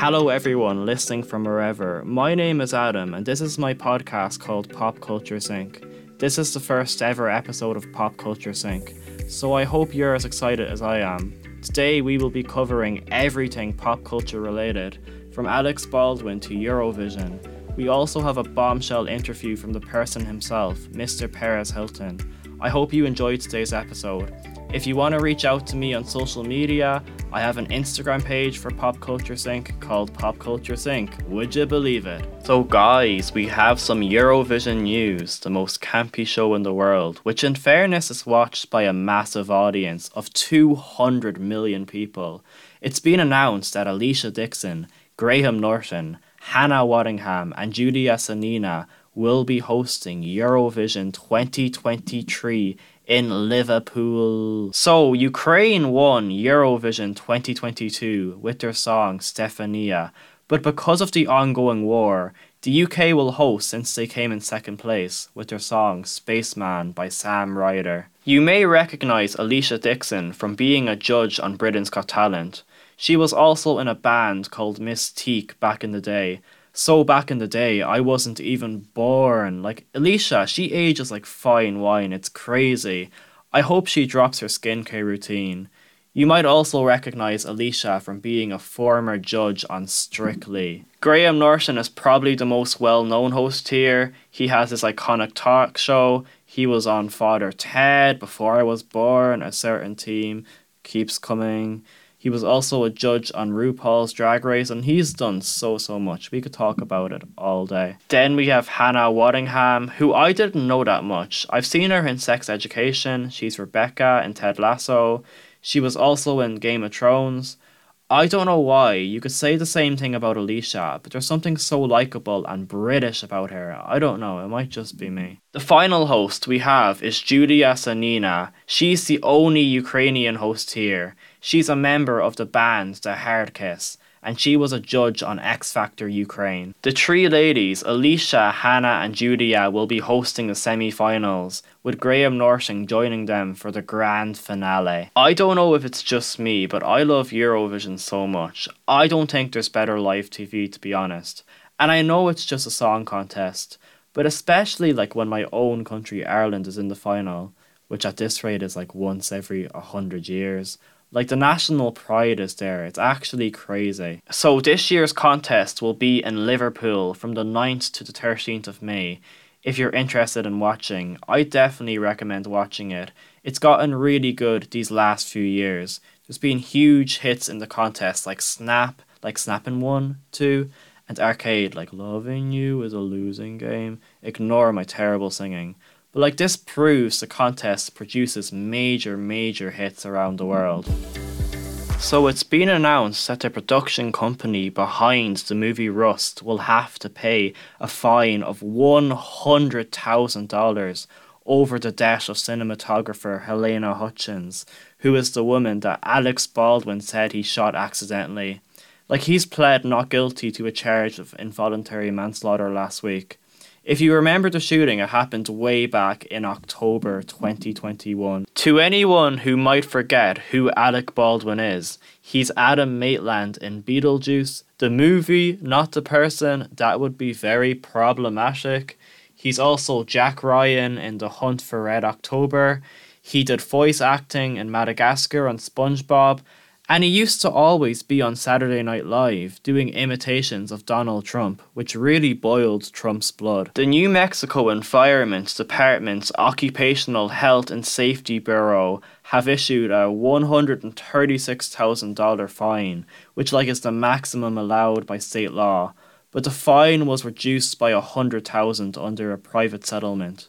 Hello, everyone listening from wherever. My name is Adam, and this is my podcast called Pop Culture Sync. This is the first ever episode of Pop Culture Sync, so I hope you're as excited as I am. Today, we will be covering everything pop culture related, from Alex Baldwin to Eurovision. We also have a bombshell interview from the person himself, Mr. Perez Hilton. I hope you enjoyed today's episode. If you want to reach out to me on social media, I have an Instagram page for Pop Culture Sync called Pop Culture Sync. Would you believe it? So, guys, we have some Eurovision news, the most campy show in the world, which, in fairness, is watched by a massive audience of 200 million people. It's been announced that Alesha Dixon, Graham Norton, Hannah Waddingham, and Julia Sanina will be hosting Eurovision 2023 in Liverpool. So, Ukraine won Eurovision 2022 with their song Stefania, but because of the ongoing war, the UK will host since they came in second place with their song Spaceman by Sam Ryder. You may recognise Alesha Dixon from being a judge on Britain's Got Talent. She was also in a band called Mis-Teeq back in the day, so back in the day, I wasn't even born. Like, Alesha, she ages like fine wine. It's crazy. I hope she drops her skincare routine. You might also recognize Alesha from being a former judge on Strictly. Graham Norton is probably the most well known host here. He has his iconic talk show. He was on Father Ted before I was born. A certain team keeps coming. He was also a judge on RuPaul's Drag Race, and he's done so, so much. We could talk about it all day. Then we have Hannah Waddingham, who I didn't know that much. I've seen her in Sex Education, she's Rebecca in Ted Lasso, she was also in Game of Thrones. I don't know why. You could say the same thing about Alesha, but there's something so likable and British about her. I don't know, it might just be me. The final host we have is Julia Sanina. She's the only Ukrainian host here. She's a member of the band The Hard Kiss, and she was a judge on X Factor Ukraine. The three ladies, Alesha, Hannah, and Julia, will be hosting the semi finals, with Graham Norton joining them for the grand finale. I don't know if it's just me, but I love Eurovision so much. I don't think there's better live TV, to be honest. And I know it's just a song contest, but especially like when my own country, Ireland, is in the final, which at this rate is like once every a hundred years. Like the national pride is there. It's actually crazy. So this year's contest will be in Liverpool from the 9th to the 13th of May. If you're interested in watching, I definitely recommend watching it. It's gotten really good these last few years. There's been huge hits in the contest like Snap, like Snapping 1, 2, and Arcade, like Loving You is a losing game. Ignore my terrible singing. But like this proves the contest produces major, major hits around the world. So it's been announced that the production company behind the movie Rust will have to pay a fine of $100,000 over the death of cinematographer Halyna Hutchins, who is the woman that Alex Baldwin said he shot accidentally. Like he's pled not guilty to a charge of involuntary manslaughter last week. If you remember the shooting, it happened way back in October 2021. To anyone who might forget who Alec Baldwin is, he's Adam Maitland in Beetlejuice, the movie, not the person. That would be very problematic. He's also Jack Ryan in The Hunt for Red October. He did voice acting in Madagascar on SpongeBob, and he used to always be on Saturday Night Live doing imitations of Donald Trump, which really boiled Trump's blood. The New Mexico Environment Department's Occupational Health and Safety Bureau have issued a $136,000 fine, which like is the maximum allowed by state law, but the fine was reduced by 100,000 under a private settlement.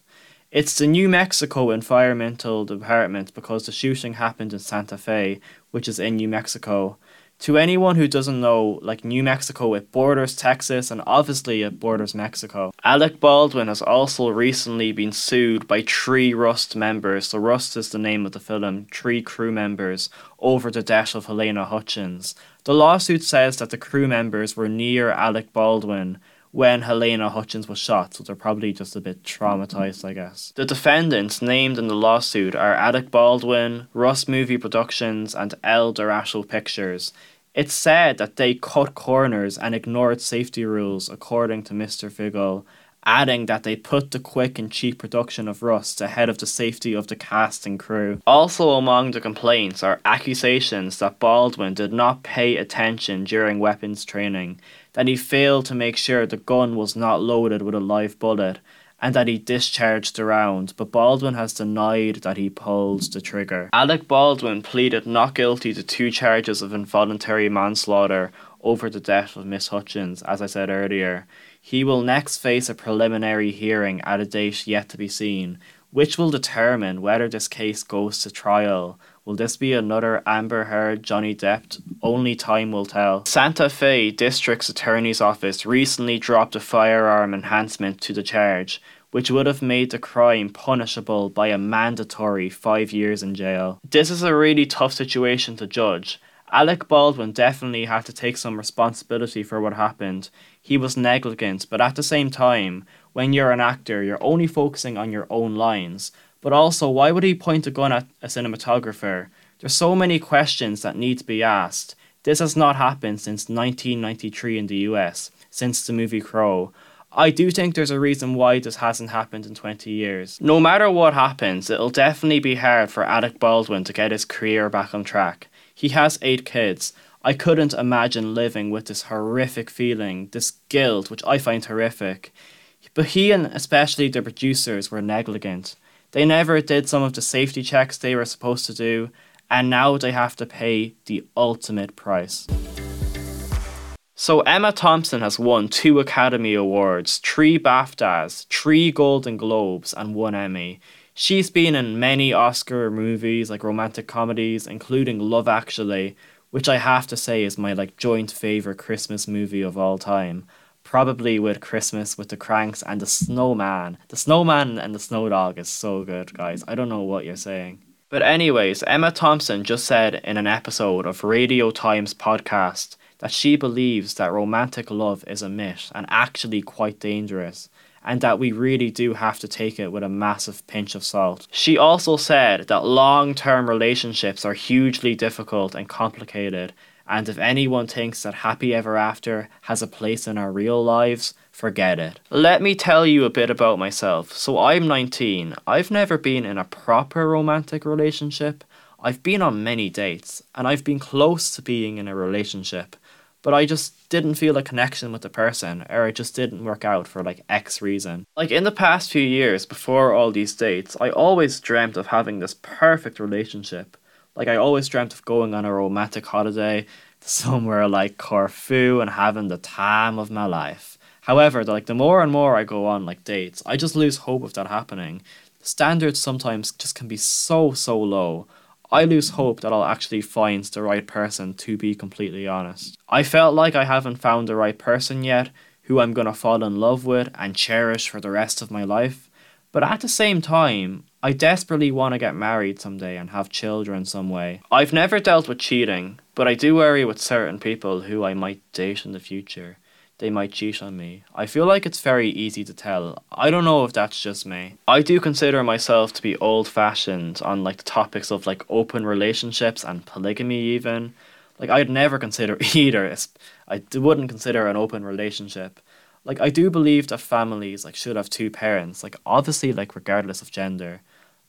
It's the New Mexico Environmental Department because the shooting happened in Santa Fe, which is in New Mexico. To anyone who doesn't know, like New Mexico, it borders Texas and obviously it borders Mexico. Alec Baldwin has also recently been sued by three Rust members, so Rust is the name of the film, three crew members, over the death of Halyna Hutchins. The lawsuit says that the crew members were near Alec Baldwin when Halyna Hutchins was shot, so they're probably just a bit traumatized, I guess. The defendants named in the lawsuit are Alec Baldwin, Rust Movie Productions, and El Dorado Pictures. It's said that they cut corners and ignored safety rules, according to Mr. Figgle, adding that they put the quick and cheap production of Rust ahead of the safety of the cast and crew. Also, among the complaints are accusations that Baldwin did not pay attention during weapons training, that he failed to make sure the gun was not loaded with a live bullet, and that he discharged the round, but Baldwin has denied that he pulled the trigger. Alec Baldwin pleaded not guilty to two charges of involuntary manslaughter over the death of Miss Hutchins, as I said earlier. He will next face a preliminary hearing at a date yet to be seen, which will determine whether this case goes to trial. Will this be another Amber Heard Johnny Depp? Only time will tell. Santa Fe District's Attorney's Office recently dropped a firearm enhancement to the charge, which would have made the crime punishable by a mandatory five years in jail. This is a really tough situation to judge. Alec Baldwin definitely had to take some responsibility for what happened. He was negligent, but at the same time, when you're an actor, you're only focusing on your own lines. But also, why would he point a gun at a cinematographer? There's so many questions that need to be asked. This has not happened since 1993 in the US, since the movie Crow. I do think there's a reason why this hasn't happened in 20 years. No matter what happens, it'll definitely be hard for Alec Baldwin to get his career back on track. He has eight kids. I couldn't imagine living with this horrific feeling, this guilt, which I find horrific. But he and especially the producers were negligent. They never did some of the safety checks they were supposed to do, and now they have to pay the ultimate price. So Emma Thompson has won two Academy Awards, three BAFTAs, three Golden Globes, and one Emmy. She's been in many Oscar movies, like romantic comedies, including Love Actually, which I have to say is my like joint favorite Christmas movie of all time probably with Christmas with the Cranks and the Snowman. The Snowman and the Snow Dog is so good, guys. I don't know what you're saying. But, anyways, Emma Thompson just said in an episode of Radio Times podcast that she believes that romantic love is a myth and actually quite dangerous, and that we really do have to take it with a massive pinch of salt. She also said that long term relationships are hugely difficult and complicated, and if anyone thinks that happy ever after has a place in our real lives, forget it. Let me tell you a bit about myself. So I'm 19. I've never been in a proper romantic relationship. I've been on many dates, and I've been close to being in a relationship, but I just didn't feel a connection with the person, or it just didn't work out for like X reason. Like in the past few years, before all these dates, I always dreamt of having this perfect relationship like I always dreamt of going on a romantic holiday to somewhere like Corfu and having the time of my life. However, like the more and more I go on like dates, I just lose hope of that happening. Standards sometimes just can be so so low. I lose hope that I'll actually find the right person to be completely honest. I felt like I haven't found the right person yet who I'm gonna fall in love with and cherish for the rest of my life. But at the same time, I desperately want to get married someday and have children some way. I've never dealt with cheating, but I do worry with certain people who I might date in the future. They might cheat on me. I feel like it's very easy to tell. I don't know if that's just me. I do consider myself to be old fashioned on like the topics of like open relationships and polygamy even. Like I'd never consider either. I wouldn't consider an open relationship like I do believe that families like should have two parents, like obviously like regardless of gender.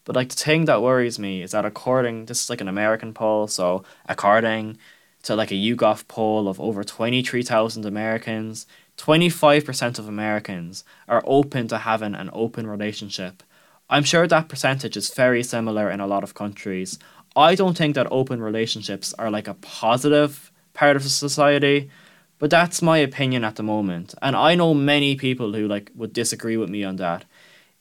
But like the thing that worries me is that according this is like an American poll, so according to like a YouGov poll of over twenty three thousand Americans, twenty five percent of Americans are open to having an open relationship. I'm sure that percentage is very similar in a lot of countries. I don't think that open relationships are like a positive part of society. But that's my opinion at the moment, and I know many people who like would disagree with me on that.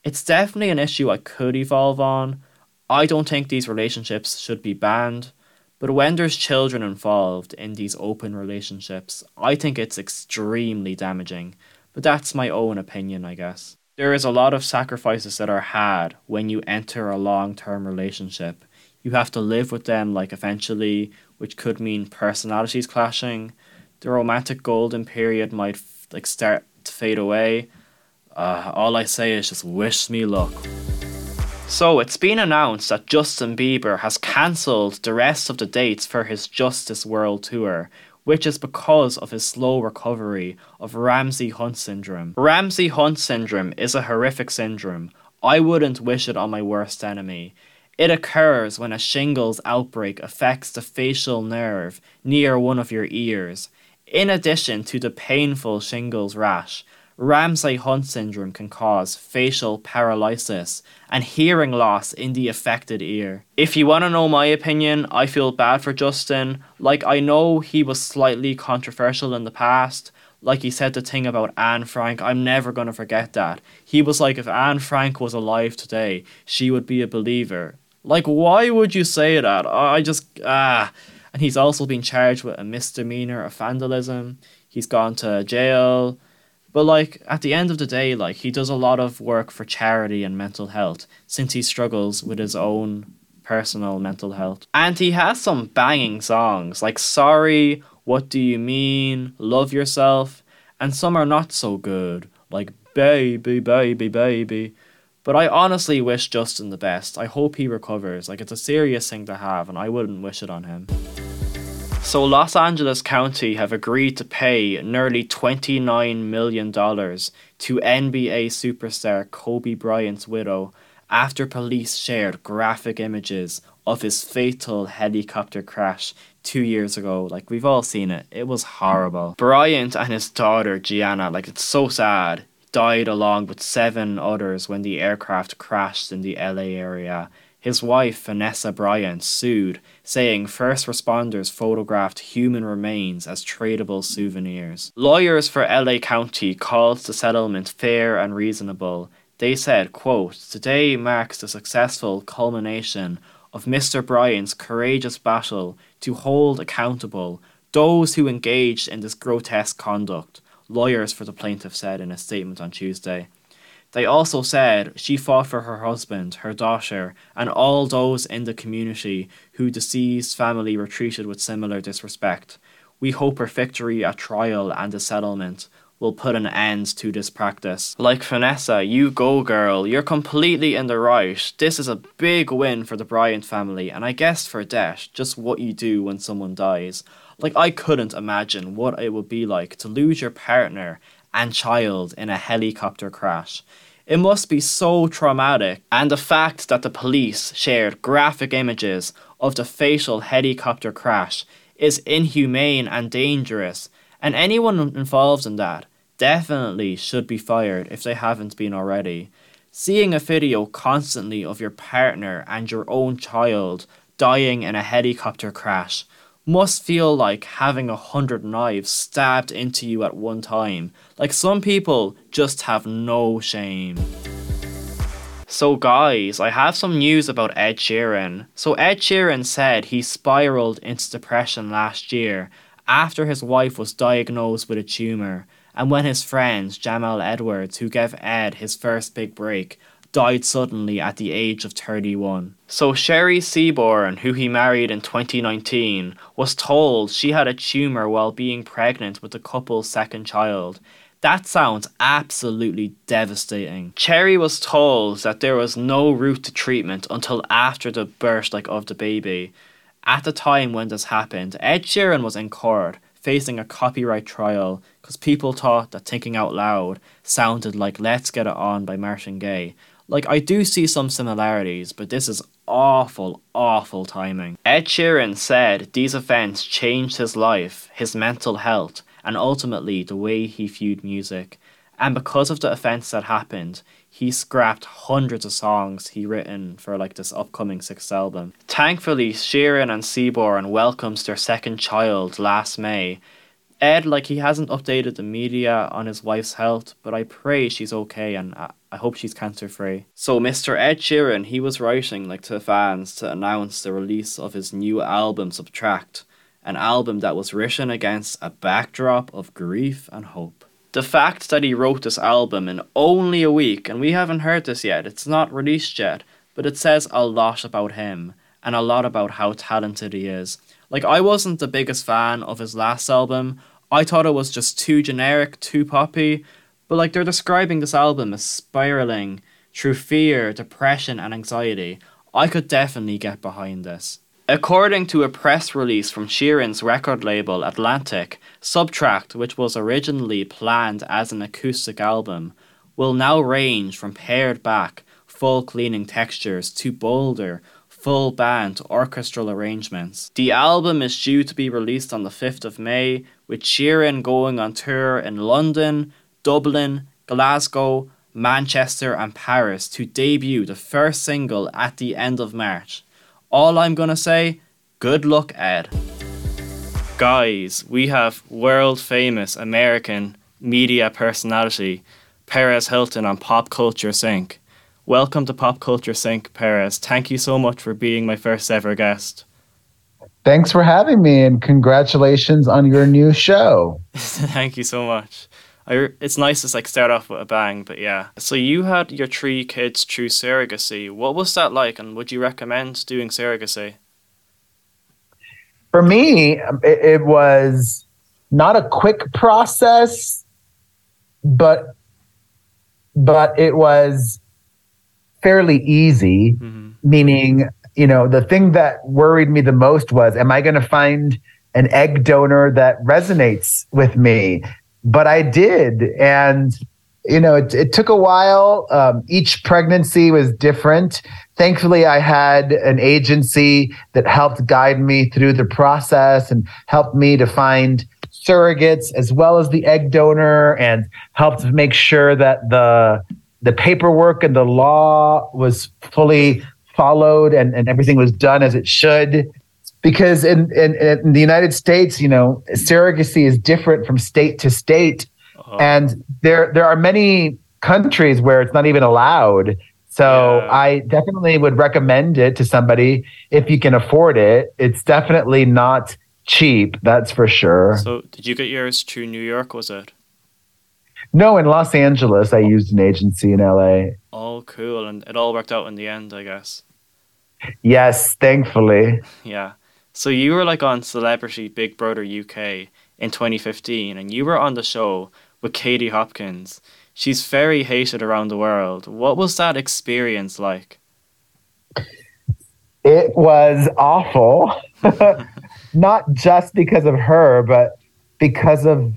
It's definitely an issue I could evolve on. I don't think these relationships should be banned, but when there's children involved in these open relationships, I think it's extremely damaging. But that's my own opinion, I guess. There is a lot of sacrifices that are had when you enter a long term relationship. You have to live with them, like eventually, which could mean personalities clashing, the romantic golden period might like start to fade away. Uh, all I say is just wish me luck. So it's been announced that Justin Bieber has cancelled the rest of the dates for his Justice World Tour, which is because of his slow recovery of Ramsay Hunt syndrome. Ramsay Hunt syndrome is a horrific syndrome. I wouldn't wish it on my worst enemy. It occurs when a shingles outbreak affects the facial nerve near one of your ears. In addition to the painful shingles rash, Ramsay Hunt syndrome can cause facial paralysis and hearing loss in the affected ear. If you want to know my opinion, I feel bad for Justin. Like, I know he was slightly controversial in the past. Like he said the thing about Anne Frank, I'm never going to forget that. He was like, if Anne Frank was alive today, she would be a believer. Like, why would you say that? I just, ah. And he's also been charged with a misdemeanor of vandalism. He's gone to jail. But like at the end of the day, like he does a lot of work for charity and mental health since he struggles with his own personal mental health. And he has some banging songs like Sorry, What Do You Mean, Love Yourself, and some are not so good, like Baby, Baby, Baby. But I honestly wish Justin the best. I hope he recovers. Like it's a serious thing to have and I wouldn't wish it on him. So, Los Angeles County have agreed to pay nearly $29 million to NBA superstar Kobe Bryant's widow after police shared graphic images of his fatal helicopter crash two years ago. Like, we've all seen it. It was horrible. Bryant and his daughter, Gianna, like, it's so sad, died along with seven others when the aircraft crashed in the LA area his wife, Vanessa Bryant, sued, saying first responders photographed human remains as tradable souvenirs. Lawyers for LA County called the settlement fair and reasonable. They said, quote, Today marks the successful culmination of Mr. Bryant's courageous battle to hold accountable those who engaged in this grotesque conduct, lawyers for the plaintiff said in a statement on Tuesday. They also said she fought for her husband, her daughter, and all those in the community who deceased family were treated with similar disrespect. We hope her victory at trial and the settlement will put an end to this practice. Like Vanessa, you go girl, you're completely in the right. This is a big win for the Bryant family, and I guess for Det, just what you do when someone dies. Like, I couldn't imagine what it would be like to lose your partner and child in a helicopter crash. It must be so traumatic, and the fact that the police shared graphic images of the fatal helicopter crash is inhumane and dangerous, and anyone involved in that definitely should be fired if they haven't been already. Seeing a video constantly of your partner and your own child dying in a helicopter crash must feel like having a hundred knives stabbed into you at one time. Like some people just have no shame. So, guys, I have some news about Ed Sheeran. So, Ed Sheeran said he spiraled into depression last year after his wife was diagnosed with a tumour, and when his friend Jamal Edwards, who gave Ed his first big break, died suddenly at the age of 31. So Cherry Seaborn, who he married in 2019, was told she had a tumour while being pregnant with the couple's second child. That sounds absolutely devastating. Cherry was told that there was no route to treatment until after the birth like of the baby. At the time when this happened, Ed Sheeran was in court facing a copyright trial because people thought that Thinking Out Loud sounded like Let's Get It On by Marvin Gaye, like, I do see some similarities, but this is awful, awful timing. Ed Sheeran said these events changed his life, his mental health, and ultimately the way he viewed music. And because of the events that happened, he scrapped hundreds of songs he written for like this upcoming sixth album. Thankfully, Sheeran and Seaborn welcomes their second child last May, Ed, like, he hasn't updated the media on his wife's health, but I pray she's okay and uh, I, hope she's cancer free. So, Mr. Ed Sheeran, he was writing, like, to fans to announce the release of his new album, Subtract, an album that was written against a backdrop of grief and hope. The fact that he wrote this album in only a week, and we haven't heard this yet, it's not released yet, but it says a lot about him and a lot about how talented he is. Like, I wasn't the biggest fan of his last album. I thought it was just too generic, too poppy. But, like, they're describing this album as spiraling through fear, depression, and anxiety. I could definitely get behind this. According to a press release from Sheeran's record label Atlantic, Subtract, which was originally planned as an acoustic album, will now range from pared back, full cleaning textures to bolder, full band orchestral arrangements. The album is due to be released on the 5th of May, with Sheeran going on tour in London, Dublin, Glasgow, Manchester, and Paris to debut the first single at the end of March. All I'm gonna say, good luck, Ed. Guys, we have world famous American media personality Perez Hilton on Pop Culture Sync. Welcome to Pop Culture Sync, Perez. Thank you so much for being my first ever guest. Thanks for having me and congratulations on your new show. Thank you so much. I, it's nice to like start off with a bang, but yeah. So you had your three kids through surrogacy. What was that like, and would you recommend doing surrogacy? For me, it, it was not a quick process, but but it was fairly easy, mm-hmm. meaning, you know, the thing that worried me the most was, am I going to find an egg donor that resonates with me? But I did. And, you know, it, it took a while. Um, each pregnancy was different. Thankfully, I had an agency that helped guide me through the process and helped me to find surrogates as well as the egg donor and helped make sure that the the paperwork and the law was fully followed and, and everything was done as it should because in, in, in the united states you know surrogacy is different from state to state uh-huh. and there there are many countries where it's not even allowed so yeah. I definitely would recommend it to somebody if you can afford it. It's definitely not cheap, that's for sure. So, did you get yours to New York? Was it? No, in Los Angeles, I used an agency in LA. Oh, cool! And it all worked out in the end, I guess. Yes, thankfully. Yeah. So you were like on Celebrity Big Brother UK in 2015, and you were on the show with Katie Hopkins. She's very hated around the world. What was that experience like? It was awful. not just because of her, but because of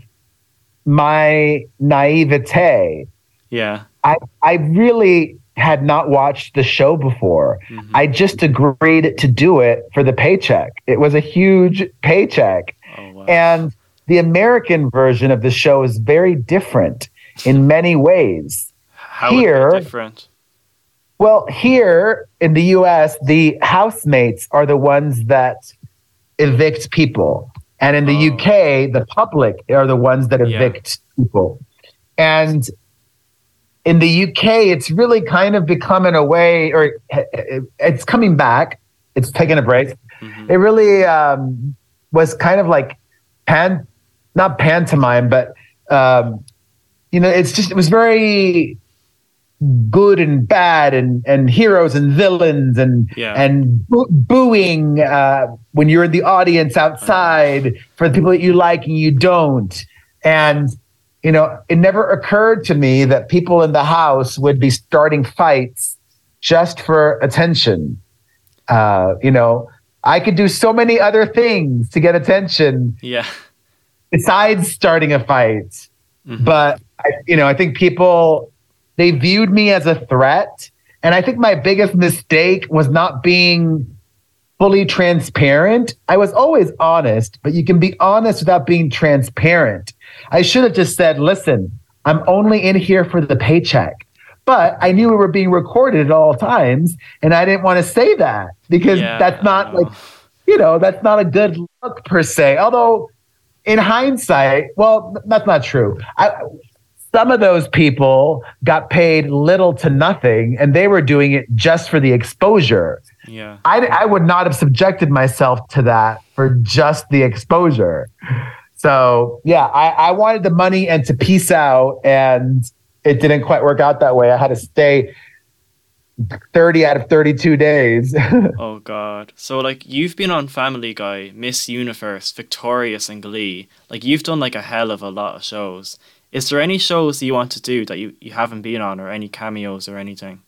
my naivete. Yeah. I, I really had not watched the show before. Mm-hmm. I just agreed to do it for the paycheck. It was a huge paycheck. Oh, wow. And the American version of the show is very different in many ways. How here, different? Well, here in the US, the housemates are the ones that evict people. And in the oh. UK, the public are the ones that evict yeah. people. And in the UK, it's really kind of becoming a way, or it's coming back. It's taking a break. Mm-hmm. It really um, was kind of like pan, not pantomime, but um, you know, it's just it was very good and bad and and heroes and villains and yeah. and boo- booing uh, when you're in the audience outside for the people that you like and you don't and you know it never occurred to me that people in the house would be starting fights just for attention uh, you know i could do so many other things to get attention yeah besides starting a fight mm-hmm. but I, you know i think people they viewed me as a threat. And I think my biggest mistake was not being fully transparent. I was always honest, but you can be honest without being transparent. I should have just said, listen, I'm only in here for the paycheck. But I knew we were being recorded at all times. And I didn't want to say that because yeah, that's not like, you know, that's not a good look per se. Although in hindsight, well, that's not true. I, some of those people got paid little to nothing and they were doing it just for the exposure. Yeah. I, I would not have subjected myself to that for just the exposure. So, yeah, I, I wanted the money and to peace out, and it didn't quite work out that way. I had to stay 30 out of 32 days. oh god. So like you've been on Family Guy, Miss Universe, Victorious and Glee. Like you've done like a hell of a lot of shows. Is there any shows you want to do that you, you haven't been on or any cameos or anything?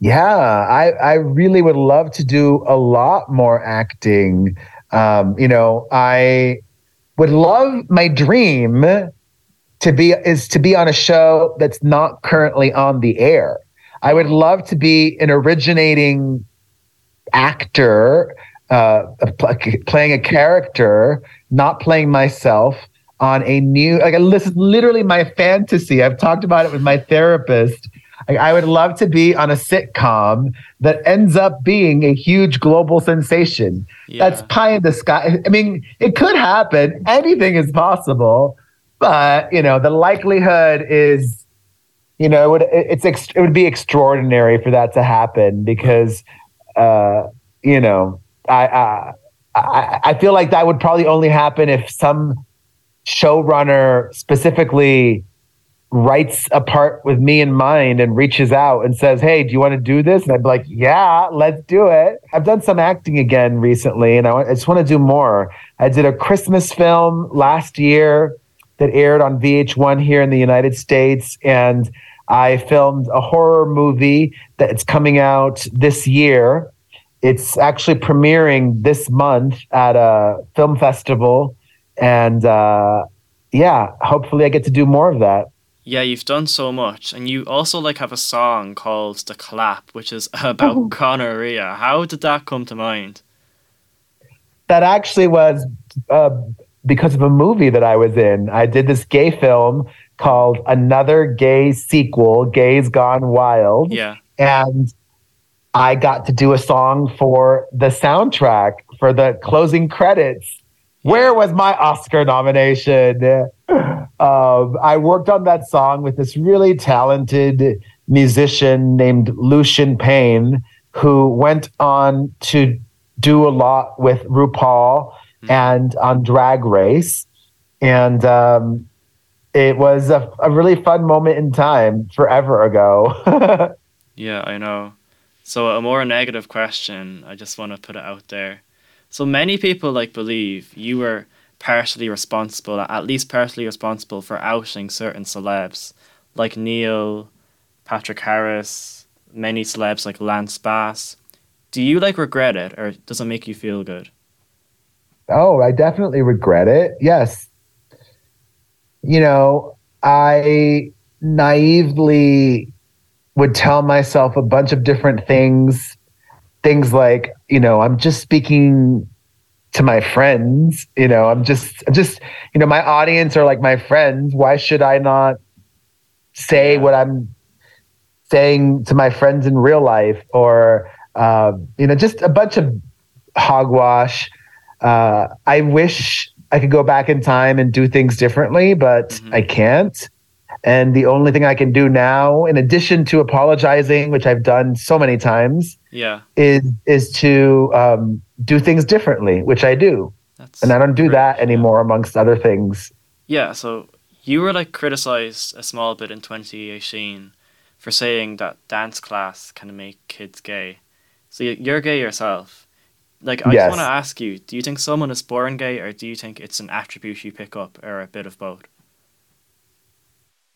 Yeah, I, I really would love to do a lot more acting. Um, you know, I would love my dream to be is to be on a show that's not currently on the air. I would love to be an originating actor, uh, playing a character, not playing myself on a new like this is literally my fantasy. I've talked about it with my therapist. Like, I would love to be on a sitcom that ends up being a huge global sensation. Yeah. That's pie in the sky. I mean, it could happen. Anything is possible, but you know, the likelihood is, you know, it would it's it would be extraordinary for that to happen because, uh, you know, I, I I I feel like that would probably only happen if some showrunner specifically writes a part with me in mind and reaches out and says, Hey, do you want to do this? And I'd be like, Yeah, let's do it. I've done some acting again recently and I, just want to do more. I did a Christmas film last year that aired on VH1 here in the United States. And I filmed a horror movie that's coming out this year. It's actually premiering this month at a film festival. And uh, yeah, hopefully I get to do more of that. Yeah, you've done so much, and you also like have a song called "The Clap," which is about oh. gonorrhea. How did that come to mind? That actually was uh, because of a movie that I was in. I did this gay film called Another Gay Sequel: Gays Gone Wild. Yeah, and I got to do a song for the soundtrack for the closing credits. Where was my Oscar nomination? Um, I worked on that song with this really talented musician named Lucian Piane, who went on to do a lot with RuPaul mm-hmm. and on Drag Race. And um, it was a, a really fun moment in time forever ago. yeah, I know. So, a more negative question, I just want to put it out there. So, many people like believe you were partially responsible, at least partially responsible for outing certain celebs like Neil, Patrick Harris, many celebs like Lance Bass. Do you like regret it or does it make you feel good? Oh, I definitely regret it. Yes. You know, I naively would tell myself a bunch of different things. Things like, you know, I'm just speaking to my friends you know i'm just I'm just you know my audience are like my friends. Why should i not say what i'm saying to my friends in real life? Or uh, you know just a bunch of hogwash. Uh, i wish i could go back in time and do things differently but mm-hmm. i can't. And the only thing I can do now, in addition to apologizing, which I've done so many times, yeah, is is to um, do things differently, which I do, That's and I don't do great. that anymore, amongst other things. Yeah. So you were like criticized a small bit in 2018 for saying that dance class can make kids gay. So you're gay yourself. Like, I yes. just want to ask you: Do you think someone is born gay, or do you think it's an attribute you pick up, or a bit of both?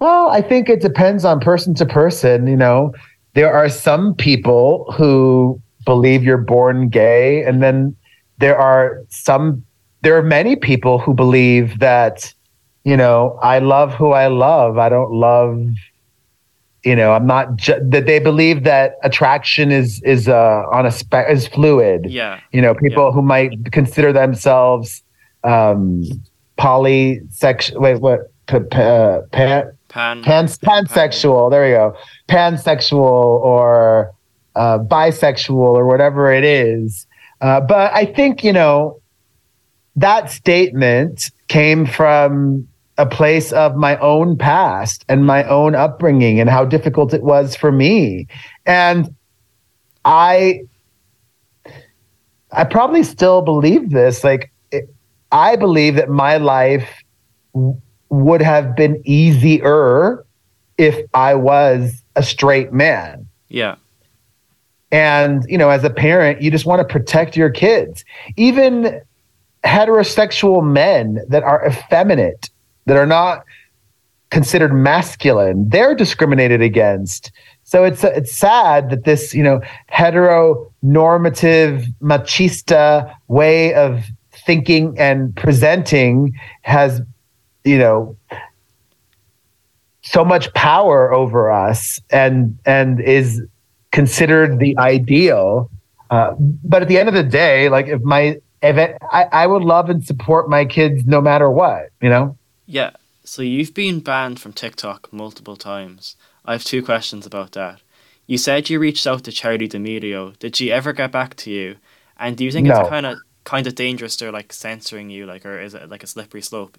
Well, I think it depends on person to person. You know, there are some people who believe you're born gay, and then there are some, there are many people who believe that, you know, I love who I love. I don't love, you know, I'm not ju- that they believe that attraction is is uh, on a spec is fluid. Yeah, you know, people yeah. who might consider themselves um, polysexual. Wait, what? P- p- uh, pan, Pan, Pan, pansexual. Pan. There we go. Pansexual or uh, bisexual or whatever it is. Uh, but I think, you know, that statement came from a place of my own past and my own upbringing and how difficult it was for me. And I I probably still believe this. Like, it, I believe that my life would have been easier if I was a straight man. Yeah. And, you know, as a parent, you just want to protect your kids. Even heterosexual men that are effeminate, that are not considered masculine, they're discriminated against. So it's it's sad that this you know heteronormative machista way of thinking and presenting has you know so much power over us and and is considered the ideal. Uh, but at the end of the day like if my if it, I, I would love and support my kids no matter what you know? Yeah. So you've been banned from tiktok multiple times. I have two questions about that. You said you reached out to charli d'amelio did she ever get back to you? And do you think no. it's kind of kind of dangerous they're like censoring you like or is it like a slippery slope?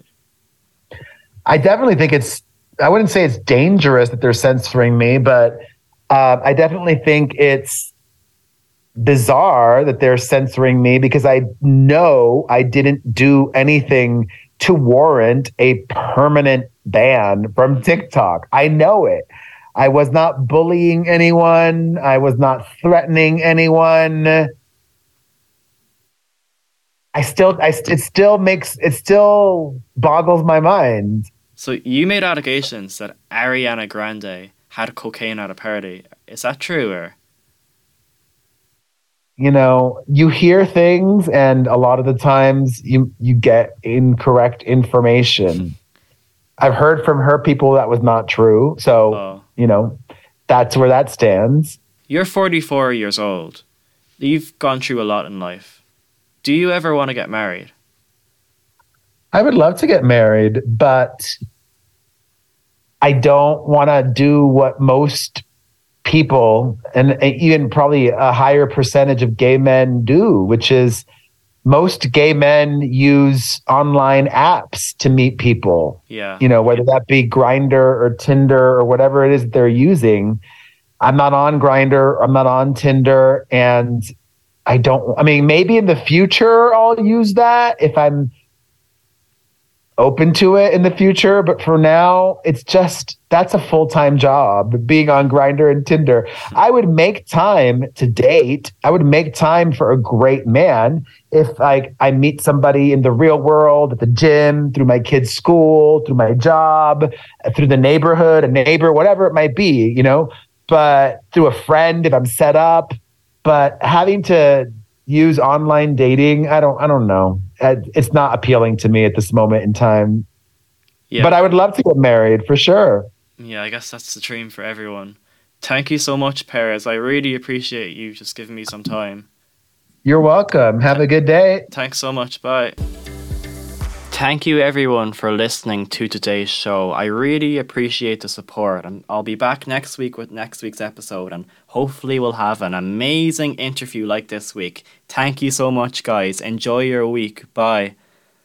I definitely think it's i wouldn't say it's dangerous that they're censoring me but uh, i definitely think it's bizarre that they're censoring me because i know i didn't do anything to warrant a permanent ban from tiktok. I know it. I was not bullying anyone. I was not threatening anyone. I still, I it still makes it still boggles my mind. So you made allegations that Ariana Grande had cocaine at a party. Is that true or? You know, you hear things, and a lot of the times you you get incorrect information. Hmm. I've heard from her people that was not true. So oh. you know, that's where that stands. You're 44 years old. You've gone through a lot in life do you ever want to get married? I would love to get married, but I don't want to do what most people and even probably a higher percentage of gay men do, which is most gay men use online apps to meet people. Yeah. You know, whether that be Grindr or Tinder or whatever it is that they're using. I'm not on Grindr, I'm not on Tinder, and I don't, I mean, maybe in the future I'll use that if I'm open to it in the future. But for now, it's just that's a full time job being on Grindr and Tinder. I would make time to date. I would make time for a great man if like I meet somebody in the real world, at the gym, through my kid's school, through my job, through the neighborhood, a neighbor, whatever it might be, you know. But through a friend, if I'm set up, but having to use online dating, I don't, I don't know. It's not appealing to me at this moment in time. Yeah. But I would love to get married for sure. Yeah, I guess that's the dream for everyone. Thank you so much, Perez. I really appreciate you just giving me some time. You're welcome. Have a good day. Thanks so much. Bye. Thank you everyone for listening to today's show. I really appreciate the support and I'll be back next week with next week's episode and hopefully we'll have an amazing interview like this week. Thank you so much guys. Enjoy your week. Bye.